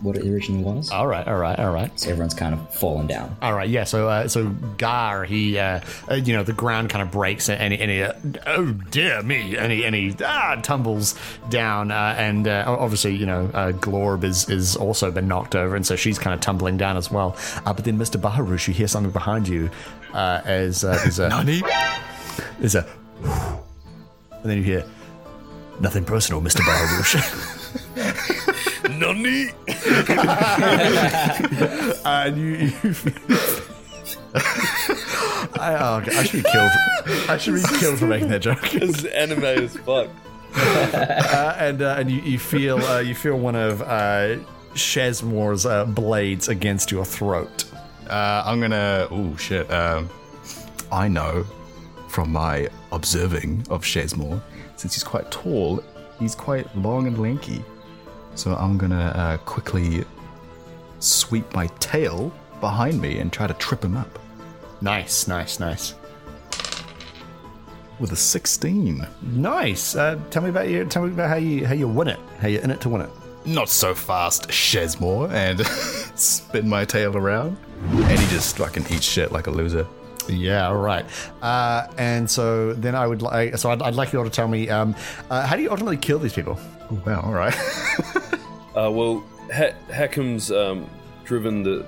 Speaker 3: what it originally was.
Speaker 1: All right, all right, all right.
Speaker 3: So everyone's kind of fallen down.
Speaker 1: All right, yeah. So, uh, so Gar, he, uh, uh, you know, the ground kind of breaks, and he, and he uh, oh dear me, and he, and he ah, tumbles down, uh, and uh, obviously, you know, uh, Glorb is is also been knocked over, and so she's kind of tumbling down as well. Uh, but then, Mister Baharush, you hear something behind you, uh, as uh, there's a *laughs*
Speaker 2: Nani?
Speaker 1: there's a, and then you hear nothing personal, Mister Baharush. *laughs* *laughs*
Speaker 4: Nani? *laughs*
Speaker 1: and you. you *laughs* I, oh, okay, I should be killed. I should be killed for making that joke.
Speaker 4: It's anime as fuck.
Speaker 1: Uh, and uh, and you, you feel uh, you feel one of uh, Shazmore's uh, blades against your throat.
Speaker 2: Uh, I'm gonna. Oh shit. Um, I know from my observing of Shesmore, since he's quite tall, he's quite long and lanky. So I'm gonna uh, quickly sweep my tail behind me and try to trip him up
Speaker 1: Nice, nice, nice.
Speaker 2: with a 16.
Speaker 1: Nice. Uh, tell me about you. Tell me about how you how you win it. How you're in it to win it.
Speaker 2: Not so fast, Shesmore, and *laughs* spin my tail around. And he just fucking eats shit like a loser.
Speaker 1: Yeah. All right. Uh, and so then I would like. So I'd, I'd like you all to tell me um, uh, how do you ultimately kill these people?
Speaker 2: Oh, wow, all right. *laughs*
Speaker 4: Uh, well, ha- Hackham's um, driven the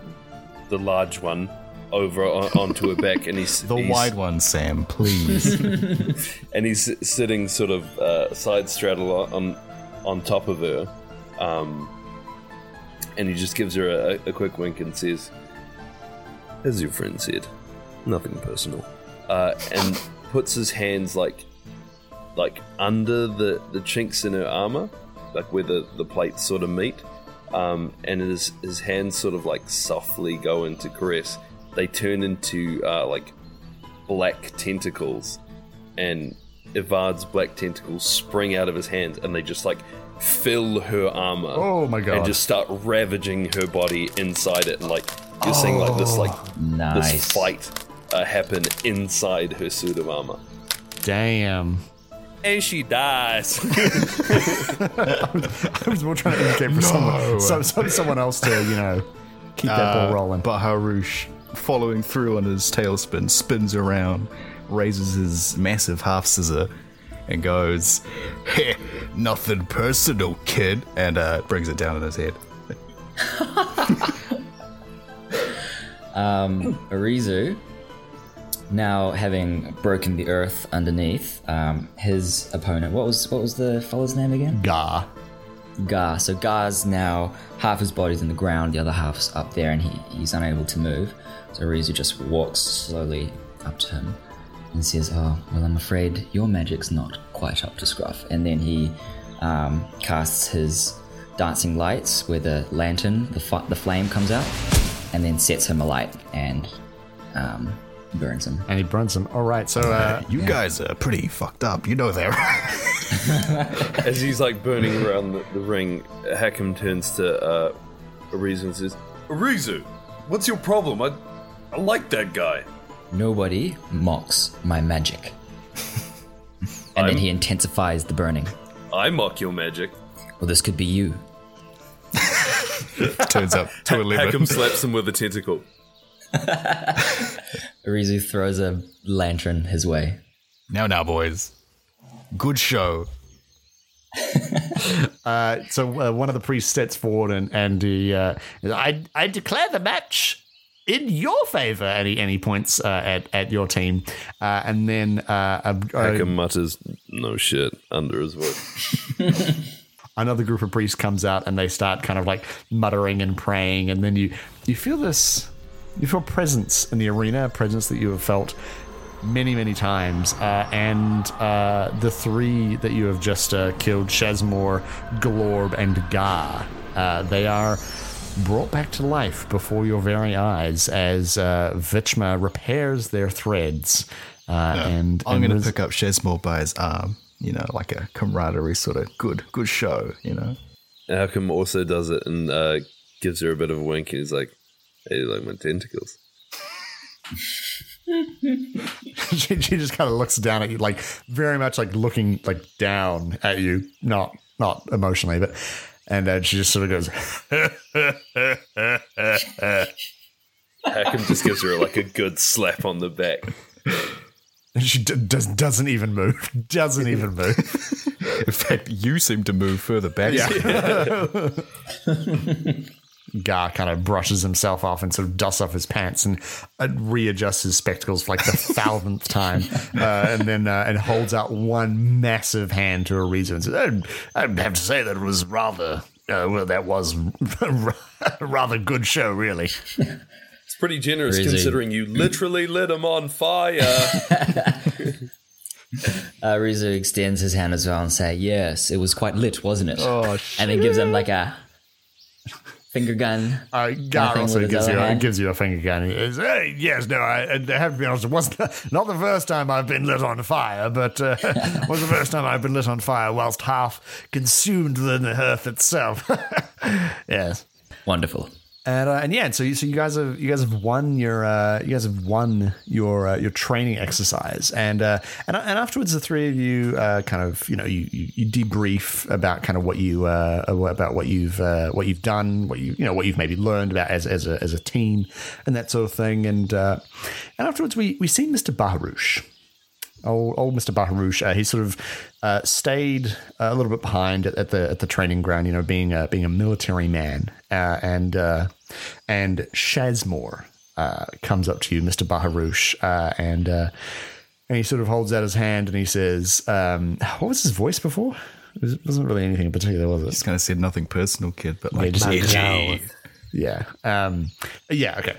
Speaker 4: the large one over on, onto her back, and he's *laughs*
Speaker 2: the
Speaker 4: he's,
Speaker 2: wide one, Sam, please. *laughs*
Speaker 4: and he's sitting sort of uh, side straddle on, on on top of her, um, and he just gives her a, a quick wink and says, "As your friend said, nothing personal," uh, and puts his hands like like under the the chinks in her armor, like where the the plates sort of meet. Um, and his his hands sort of like softly go into caress. They turn into uh, like black tentacles, and Evard's black tentacles spring out of his hands, and they just like fill her armor.
Speaker 1: Oh my God.
Speaker 4: And just start ravaging her body inside it, and like you're seeing like this like
Speaker 3: Nice.
Speaker 4: this fight uh, happen inside her suit of armor,
Speaker 1: Damn.
Speaker 4: and she dies. *laughs*
Speaker 1: I was more trying to indicate for someone, some, some, someone else to you know keep that ball rolling.
Speaker 2: But Harush, following through on his tailspin, spins around, raises his massive half scissor, and goes, "Heh, "Nothing personal, kid," and uh, brings it down on his head. *laughs*
Speaker 3: Arizu, now having broken the earth underneath, um, his opponent. What was what was the fellow's name again?
Speaker 1: Gar.
Speaker 3: Gar. So Gar's now half his body's in the ground, the other half's up there, and he, he's unable to move. So Arizu just walks slowly up to him and says, "Oh, well, I'm afraid your magic's not quite up to scruff." And then he um, casts his dancing lights, where the lantern, the fi- the flame comes out, and then sets him alight and um, burns him.
Speaker 1: And he burns him. All right. So uh, *laughs*
Speaker 2: You guys are pretty fucked up. You know that, right? *laughs*
Speaker 4: As he's like burning around the, the ring, Hakim turns to uh, Arizu and says, Arizu, what's your problem? I, I like that guy.
Speaker 3: Nobody mocks my magic. *laughs* and then he intensifies the burning.
Speaker 4: I mock your magic.
Speaker 3: Well, this could be you.
Speaker 2: Turns up to 11.
Speaker 4: Hakim slaps him with a tentacle. *laughs*
Speaker 3: Arizu throws a lantern his way.
Speaker 2: Now, now, boys. Good show. *laughs*
Speaker 1: Uh, so uh, one of the priests steps forward and and he, uh, I I declare the match in your favor, and he and he points uh, at at your team, uh, and then uh, a, a-
Speaker 4: mutters, no shit, under his voice. *laughs*
Speaker 1: another group of priests comes out and they start kind of like muttering and praying, and then you you feel this you feel presence in the arena, a presence that you have felt many many times, uh, and uh, the three that you have just uh, killed, Shazmore, Glorb, and Gar, uh, they are brought back to life before your very eyes as uh, Vichma repairs their threads. Uh, and
Speaker 2: I'm
Speaker 1: and
Speaker 2: going
Speaker 1: res-
Speaker 2: to pick up Shazmore by his arm. You know, like a camaraderie sort of good, good show. You know.
Speaker 4: Hakim also does it and uh, gives her a bit of a wink and he's like, hey, you like my tentacles? *laughs*
Speaker 1: she, she just kind of looks down at you, like very much like looking like down at you, not not emotionally, but and then she just sort of goes, *laughs*
Speaker 4: Hakim just gives her like a good slap on the back.
Speaker 1: and she d- does doesn't even move, *laughs* doesn't even move.
Speaker 2: In fact, you seem to move further back.
Speaker 1: Gar kind of brushes himself off and sort of dusts off his pants and uh, readjusts his spectacles for like the *laughs* thousandth time, uh, and then uh, and holds out one massive hand to Arizu and says, "I'd, I'd have to say that it was rather." Uh, well, that was *laughs* rather good show, really. *laughs*
Speaker 4: It's pretty generous
Speaker 3: Crazy.
Speaker 4: considering you literally lit him on fire.
Speaker 3: Uh, Arizu extends his hand as well and say, "Yes, it was quite lit, wasn't it?"
Speaker 1: Oh,
Speaker 3: and then gives him like a finger gun.
Speaker 1: Uh,
Speaker 3: Nothing
Speaker 1: also gives you
Speaker 3: hand?
Speaker 1: gives you a finger gun. He hey, yes, no, I, I have to be honest. It wasn't not the first time I've been lit on fire, but uh, *laughs* was the first time I've been lit on fire whilst half consumed within the hearth itself. *laughs* yes.
Speaker 3: Wonderful.
Speaker 1: And, uh, and yeah, so you, so you guys have you guys have won your uh, you guys have won your uh, your training exercise, and uh, and and afterwards the three of you uh, kind of you know you, you, debrief about kind of what you uh, about what you've what you've done, what you you know what you've maybe learned about as as a, as a team, and that sort of thing, and and afterwards we we see Mister Baharouche old, old Mr. Baharouche, uh, he sort of uh, stayed a little bit behind at, at, the at the training ground, you know, being a, being a military man, uh, and uh, and Shazmore uh, comes up to you, Mr. Baharouche, uh, and and he sort of holds out his hand and he says, um, "What was his voice before?" It wasn't really anything in particular, was it?
Speaker 2: Just kind of said nothing personal, kid, but like
Speaker 1: just
Speaker 2: edgy.
Speaker 1: Yeah. Um, yeah. Okay.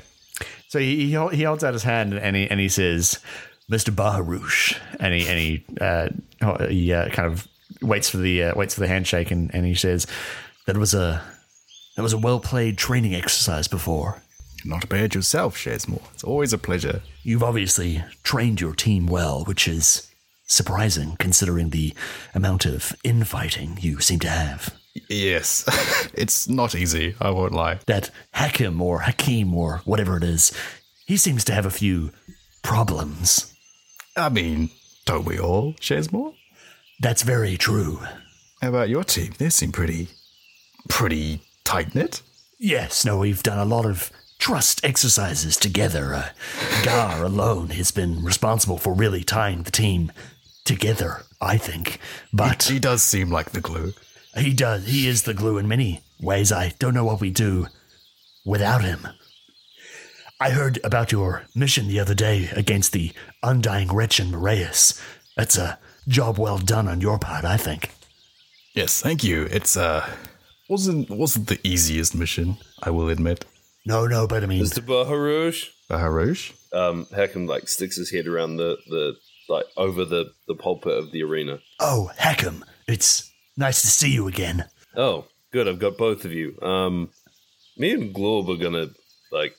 Speaker 1: So he, he he holds out his hand and he and he says, "Mr. Baharouche," and he and he uh, he uh, kind of waits for the uh, waits for the handshake and, and he says, "That was a that was a well played training exercise before.
Speaker 2: Not bad yourself, Shazmore. It's always a pleasure.
Speaker 1: You've obviously trained your team well, which is surprising considering the amount of infighting you seem to have."
Speaker 2: Yes, *laughs* it's not easy. I won't lie.
Speaker 1: that Hakim or Hakim or whatever it is, he seems to have a few problems.
Speaker 2: I mean, don't we all, Shazmore?
Speaker 1: That's very true.
Speaker 2: How about your team? They seem pretty, pretty tight knit.
Speaker 1: Yes, no, we've done a lot of trust exercises together. Uh, Gar alone has been responsible for really tying the team together, I think. But
Speaker 2: He does seem like the glue.
Speaker 1: he does, he is the glue in many ways. I don't know what we do without him. I heard about your mission the other day against the undying wretch in Moraeus. That's a job well done on your part, I think.
Speaker 2: Yes, thank you. It's uh, wasn't wasn't the easiest mission. I will admit.
Speaker 1: No, no, but I mean,
Speaker 4: Mr. Baharouche.
Speaker 2: Baharouche.
Speaker 4: Um, Hakim like sticks his head around the, the like over the, the pulpit of the arena.
Speaker 1: oh, Hackham, it's nice to see you again.
Speaker 4: Oh, good. I've got both of you. Um, me and Glorb are gonna like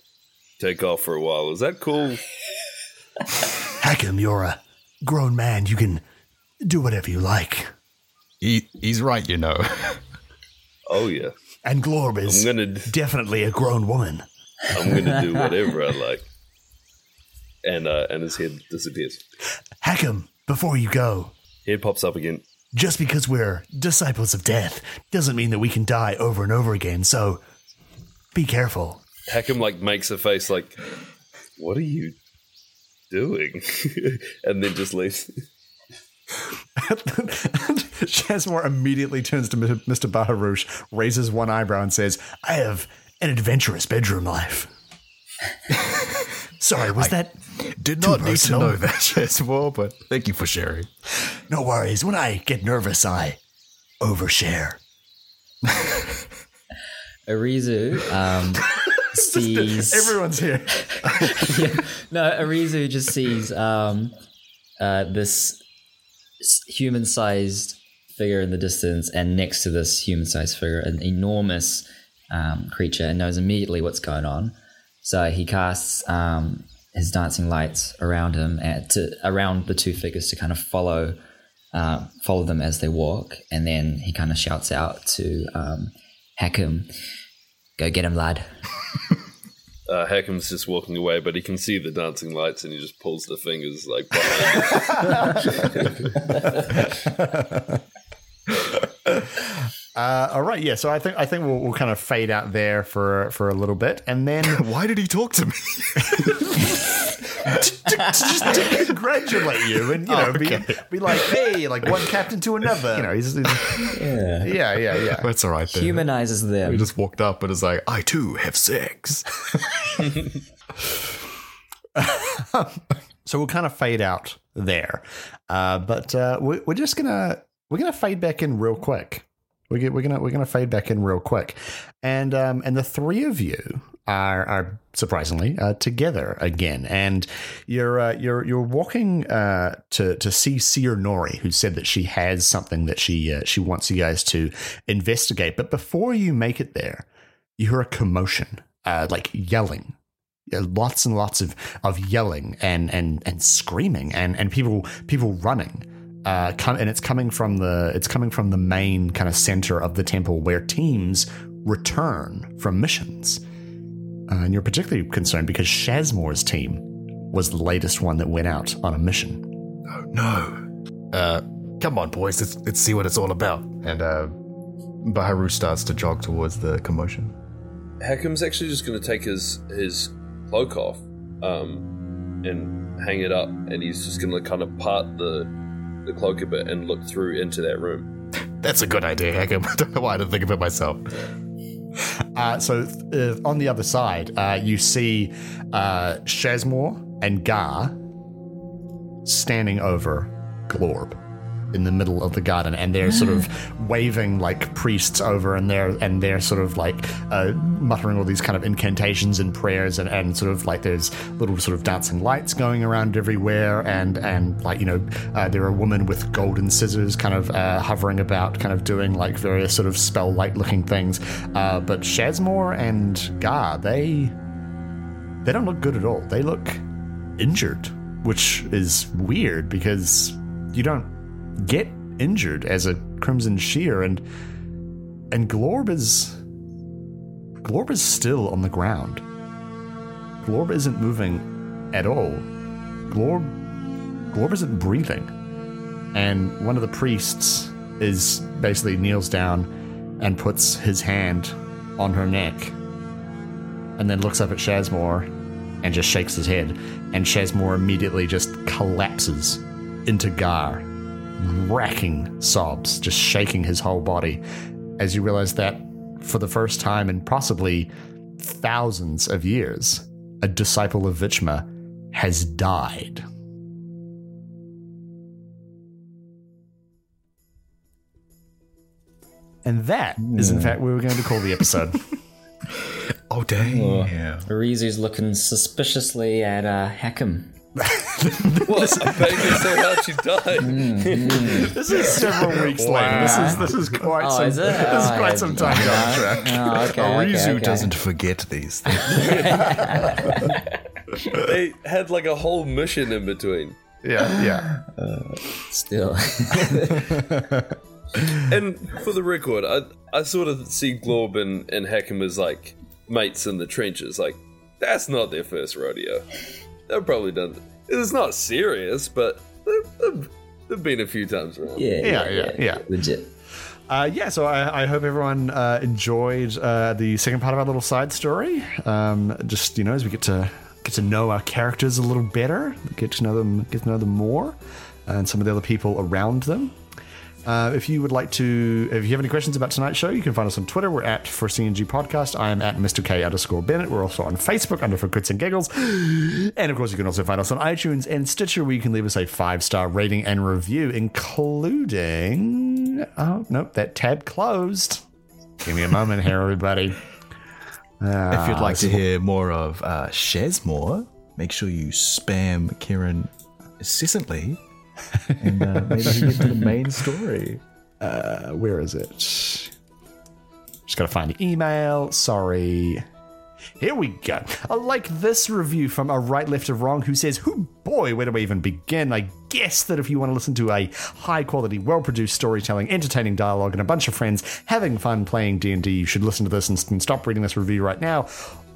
Speaker 4: take off for a while. Is that cool?
Speaker 1: Hackham, you're a grown man. You can do whatever you like.
Speaker 2: He he's right, you know. *laughs*
Speaker 4: Oh yeah.
Speaker 1: And Glorb
Speaker 4: I'm gonna
Speaker 1: definitely a grown woman.
Speaker 4: I'm gonna do *laughs* whatever I like. And uh, and his head disappears.
Speaker 1: Hackham, before you go,
Speaker 4: Head pops up again.
Speaker 1: just because we're disciples of death doesn't mean that we can die over and over again, so be careful.
Speaker 4: Hakim like makes a face like, "What are you doing?" *laughs* and then just leaves. *laughs*
Speaker 1: Shazmore immediately turns to Mr. Baharouche, raises one eyebrow, and says, I have an adventurous bedroom life. *laughs* Sorry, was that.
Speaker 2: Did
Speaker 1: Too
Speaker 2: not need to know that, Shazmore, but thank you for sharing.
Speaker 1: No worries. When I get nervous, I overshare.
Speaker 3: Arizu um, sees.
Speaker 1: Everyone's here. *laughs*
Speaker 3: no, Arizu just sees um, uh, this human sized figure in the distance, and next to this human sized figure, an enormous um, creature, and knows immediately what's going on. So he casts um, his dancing lights around him, and to, around the two figures to kind of follow. Uh, follow them as they walk, and then he kind of shouts out to um, Hakim, "Go get him, lad!"
Speaker 4: Uh, Hakim's just walking away, but he can see the dancing lights, and he just pulls the fingers like. *laughs*
Speaker 1: Uh, all right, yeah. So I think I think we'll, we'll kind of fade out there for for a little bit, and then *laughs*
Speaker 2: Why did he talk to me? *laughs*
Speaker 1: just to congratulate you, and you know, be,
Speaker 2: okay.
Speaker 1: be like, hey, like one captain to another. You know, he's
Speaker 3: Yeah.
Speaker 1: yeah, yeah, yeah.
Speaker 2: That's all right. Then.
Speaker 3: Humanizes
Speaker 2: He
Speaker 3: them.
Speaker 2: just walked up and was like, "I too have sex." *laughs*
Speaker 1: So we'll kind of fade out there, uh, but uh, we, we're just gonna we're gonna fade back in real quick. We get, we're gonna we're gonna fade back in real quick, and um, and the three of you are, are surprisingly uh, together again, and you're uh, you're you're walking uh, to to see Sianori, who said that she has something that she uh, she wants you guys to investigate. But before you make it there, you hear a commotion, uh, like yelling lots and lots of, of yelling and, and, and screaming and, and people people running. Uh, come, and it's coming from the it's coming from the main kind of center of the temple where teams return from missions. Uh, and you're particularly concerned because Shazmore's team was the latest one that went out on a mission.
Speaker 2: Oh no. Uh, come on, boys. Let's, let's see what it's all about. And uh, Baharu starts to jog towards the commotion.
Speaker 4: Hackham's actually just going to take his his cloak off um, and hang it up, and he's just going to kind of part the the cloak a bit and look through into that room. *laughs*
Speaker 2: That's a good idea, Hackham. *laughs* I don't know why I didn't think of it myself.
Speaker 1: Uh, so uh, on the other side, uh, you see uh, Shazmore and Gar standing over Glorb in the middle of the garden, and they're sort of waving like priests over, and they're and they're sort of like uh, muttering all these kind of incantations and prayers, and, and sort of like there's little sort of dancing lights going around everywhere, and and like you know uh, there are women with golden scissors kind of uh, hovering about, kind of doing like various sort of spell light looking things. Uh, but Shazmore and Gar, they they don't look good at all. They look injured, which is weird because you don't get injured as a Crimson Shear, and and Glorb is Glorb is still on the ground. Glorb isn't moving at all. Glorb Glorb isn't breathing, and one of the priests is basically kneels down and puts his hand on her neck, and then looks up at Shazmore and just shakes his head, and Shazmore immediately just collapses into Gar, racking sobs, just shaking his whole body, as you realize that for the first time in possibly thousands of years, a disciple of Vichma has died. And that is, in fact, where we're going to call the episode. *laughs*
Speaker 2: Oh, dang. Yeah.
Speaker 3: Arizu's looking suspiciously at uh, Hackham.
Speaker 4: What? I'm betting you say how she died. Mm-hmm.
Speaker 1: This is several weeks later. This is this is oh, quite
Speaker 3: Oh,
Speaker 1: some
Speaker 3: is it?
Speaker 1: this is
Speaker 3: Oh,
Speaker 1: quite
Speaker 3: I-
Speaker 1: some time down the track.
Speaker 3: Oh, okay.
Speaker 2: Arizu *laughs*
Speaker 3: okay, okay.
Speaker 2: doesn't forget these things. *laughs*
Speaker 4: they had like a whole mission in between.
Speaker 1: Yeah, yeah.
Speaker 3: Uh, still. *laughs*
Speaker 4: And for the record, I I sort of see Glorb and, and Hackham as like mates in the trenches. Like, that's not their first rodeo. They've probably done It's not serious, but they've, they've, they've been a few times around.
Speaker 3: yeah,
Speaker 1: Yeah, yeah, yeah.
Speaker 3: Legit.
Speaker 1: Uh, yeah, so I, I hope everyone uh, enjoyed uh, the second part of our little side story. Um, just you know, as we get to get to know our characters a little better, get to know them, get to know them more, and some of the other people around them. Uh, if you would like to, if you have any questions about tonight's show, you can find us on Twitter. We're at for CNG Podcast. I am at Mr. K underscore Bennett. We're also on Facebook under For Crits and Giggles. And of course, you can also find us on iTunes and Stitcher, where you can leave us a five star rating and review, including. Oh, nope, that tab closed. Give me a moment here, everybody.
Speaker 2: if you'd like to hear more of uh, Shazmore, make sure you spam Kieran incessantly. And uh, *laughs* maybe we get to the main story.
Speaker 1: Uh, where is it? Just gotta find the email. Sorry. Here we go. I like this review from a right left of wrong who says, "Who boy, where do we even begin?" I guess that if you want to listen to a high quality, well produced storytelling, entertaining dialogue, and a bunch of friends having fun playing D and D, you should listen to this and stop reading this review right now.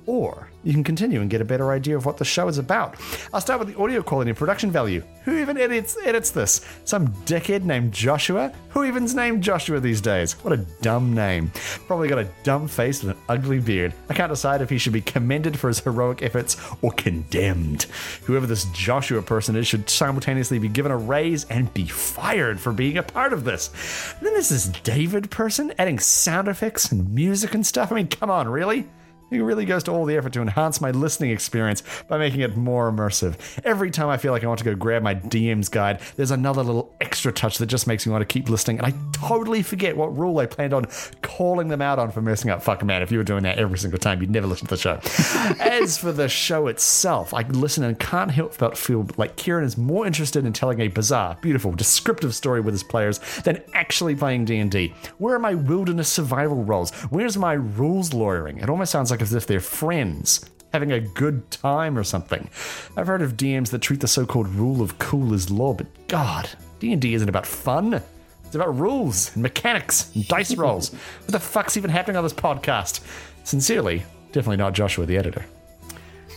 Speaker 1: Or you can continue and get a better idea of what the show is about. I'll start with the audio quality and production value. Who even edits edits this? Some dickhead named Joshua? Who even's named Joshua these days? What a dumb name. Probably got a dumb face and an ugly beard. I can't decide if he should be commended for his heroic efforts or condemned. Whoever this Joshua person is should simultaneously be given a raise and be fired for being a part of this. And then there's this David person adding sound effects and music and stuff. I mean, come on, really? He really goes to all the effort to enhance my listening experience by making it more immersive. Every time I feel like I want to go grab my DM's guide, there's another little extra touch that just makes me want to keep listening, and I totally forget what rule I planned on calling them out on for messing up. Fuck man, if you were doing that every single time, you'd never listen to the show. *laughs* As for the show itself, I listen and can't help but feel like Kieran is more interested in telling a bizarre, beautiful, descriptive story with his players than actually playing D&D. Where are my wilderness survival roles? Where's my rules lawyering? It almost sounds like as if they're friends having a good time or something. I've heard of DMs that treat the so-called rule of cool as law, but God, D&D isn't about fun. It's about rules and mechanics and dice *laughs* rolls. what the fuck's even happening on this podcast? Sincerely, Definitely not Joshua, the editor.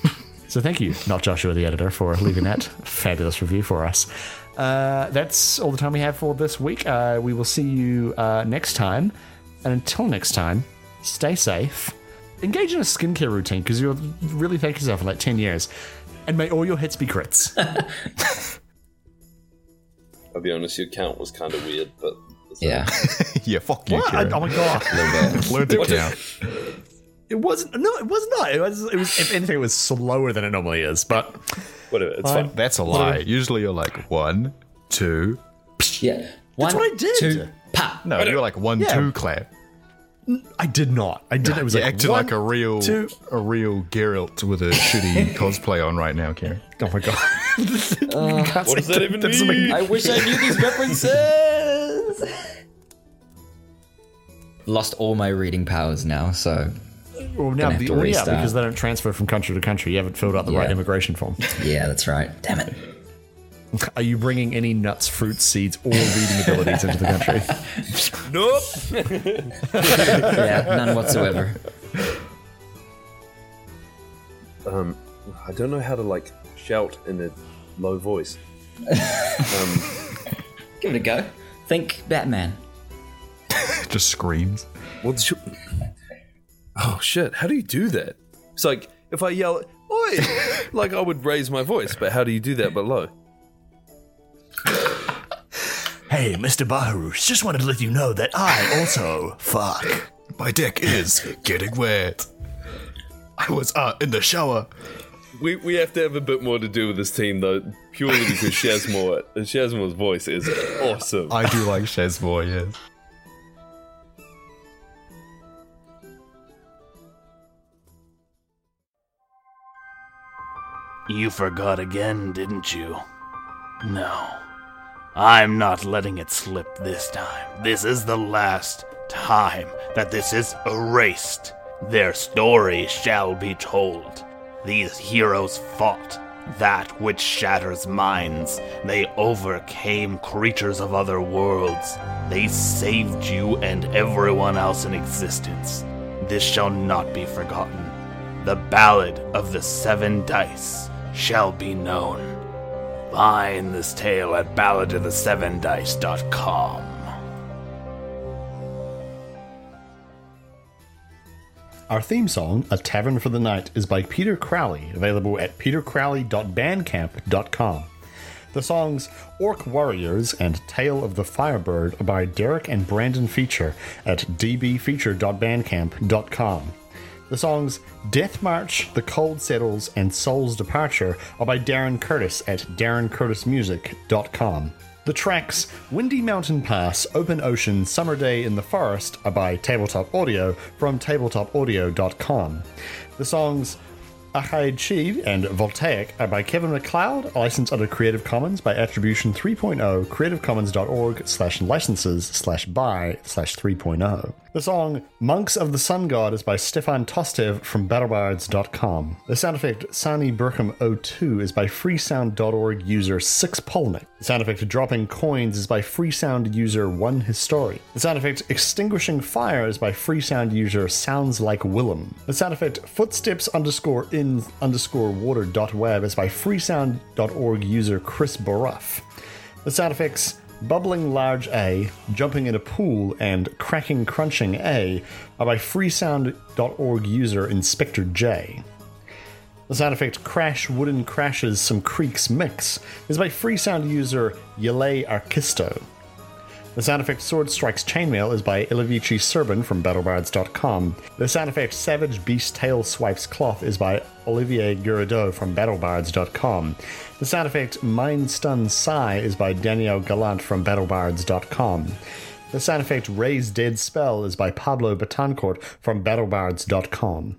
Speaker 1: *laughs* so thank you, not Joshua, the editor, for leaving that *laughs* fabulous review for us. Uh, that's all the time we have for this week. Uh, we will see you uh, next time. And until next time, stay safe. Engage in a skincare routine because you'll really thank yourself for like 10 years. And may all your hits be crits. *laughs*
Speaker 4: I'll be honest, your count was kind of weird, but
Speaker 3: Yeah. *laughs*
Speaker 2: yeah, fuck you,
Speaker 1: What? I-
Speaker 2: Kieran.
Speaker 1: oh my god. *laughs*
Speaker 2: Learn to count.
Speaker 1: It wasn't. No, it was not. It was. It was. If anything, it was slower than it normally is. But
Speaker 4: whatever. It's
Speaker 1: Fine.
Speaker 4: fine.
Speaker 2: That's a lie. Usually you're like one, two.
Speaker 3: Yeah. One,
Speaker 1: what I did.
Speaker 3: Two, pop.
Speaker 2: No, you're like one,
Speaker 1: Yeah.
Speaker 2: two clap.
Speaker 1: I did not. I did. It was
Speaker 2: You're
Speaker 1: like
Speaker 2: acting
Speaker 1: one,
Speaker 2: like a real,
Speaker 1: two-
Speaker 2: a real Geralt with a shitty *laughs* cosplay on right now, Kieran.
Speaker 1: Oh my god. *laughs*
Speaker 4: Uh, *laughs* what does that even mean?
Speaker 3: I wish I knew these references. Lost all my reading powers now, so
Speaker 1: Well, now
Speaker 3: Gonna have
Speaker 1: the
Speaker 3: to
Speaker 1: well, yeah,
Speaker 3: restart.
Speaker 1: because they don't transfer from country to country. You haven't filled out the right immigration form.
Speaker 3: yeah, that's right. Damn it.
Speaker 1: Are you bringing any nuts, fruits, seeds, or reading abilities into the country? *laughs*
Speaker 4: Nope. *laughs*
Speaker 3: Yeah, none whatsoever.
Speaker 4: Um, I don't know how to like shout in a low voice. *laughs*
Speaker 3: Give it a go. Think Batman.
Speaker 2: Just screams.
Speaker 4: What's your... Oh shit! How do you do that? It's like if I yell, "Oi!" like I would raise my voice, but how do you do that but low?
Speaker 1: Hey, Mr. Baharouche, just wanted to let you know that I also fuck.
Speaker 2: My dick is getting wet. I was uh, in the shower.
Speaker 4: We we have to have a bit more to do with this team though, purely because Shazmore Shazmore's voice is awesome.
Speaker 2: I do like Shazmore, yes.
Speaker 5: You forgot again, didn't you? No. I'm not letting it slip this time. This is the last time that this is erased. Their story shall be told. These heroes fought that which shatters minds. They overcame creatures of other worlds. They saved you and everyone else in existence. This shall not be forgotten. The Ballad of the Seven Dice shall be known. Find this tale at balladofthesevendice.com.
Speaker 1: Our theme song, A Tavern for the Night, is by Peter Crowley, available at petercrowley.bandcamp.com. The songs Orc Warriors and Tale of the Firebird are by Derek and Brandon Fiechter at dbfiechter.bandcamp.com. The songs Death March, The Cold Settles, and Soul's Departure are by Darren Curtis at darrencurtismusic.com. The tracks Windy Mountain Pass, Open Ocean, Summer Day in the Forest are by Tabletop Audio from tabletopaudio.com. The songs Achaidh Cheide and Voltaic are by Kevin MacLeod, licensed under Creative Commons by Attribution 3.0, creativecommons.org slash licenses slash by slash 3.0. The song Monks of the Sun God is by Stefan Tostev from battlebards.com. The sound effect Sani Burkham 02 is by freesound.org user 6polnick. The sound effect Dropping Coins is by freesound user 1history. The sound effect Extinguishing Fire is by freesound user Sounds Like Willem. The sound effect Footsteps underscore in underscore water dot web is by freesound.org user Chris Baruff. The sound effects Bubbling Large A, Jumping in a Pool, and Cracking Crunching A are by freesound.org user Inspector J. The sound effect Crash Wooden Crashes Some Creaks Mix is by freesound user Yle Arkisto. The sound effect Sword Strikes Chainmail is by Ilavici Serban from BattleBards.com. The sound effect Savage Beast Tail Swipes Cloth is by Olivier Guerideau from BattleBards.com. The sound effect Mind Stun Sigh is by Daniel Gallant from BattleBards.com. The sound effect Raise Dead Spell is by Pablo Betancourt from BattleBards.com.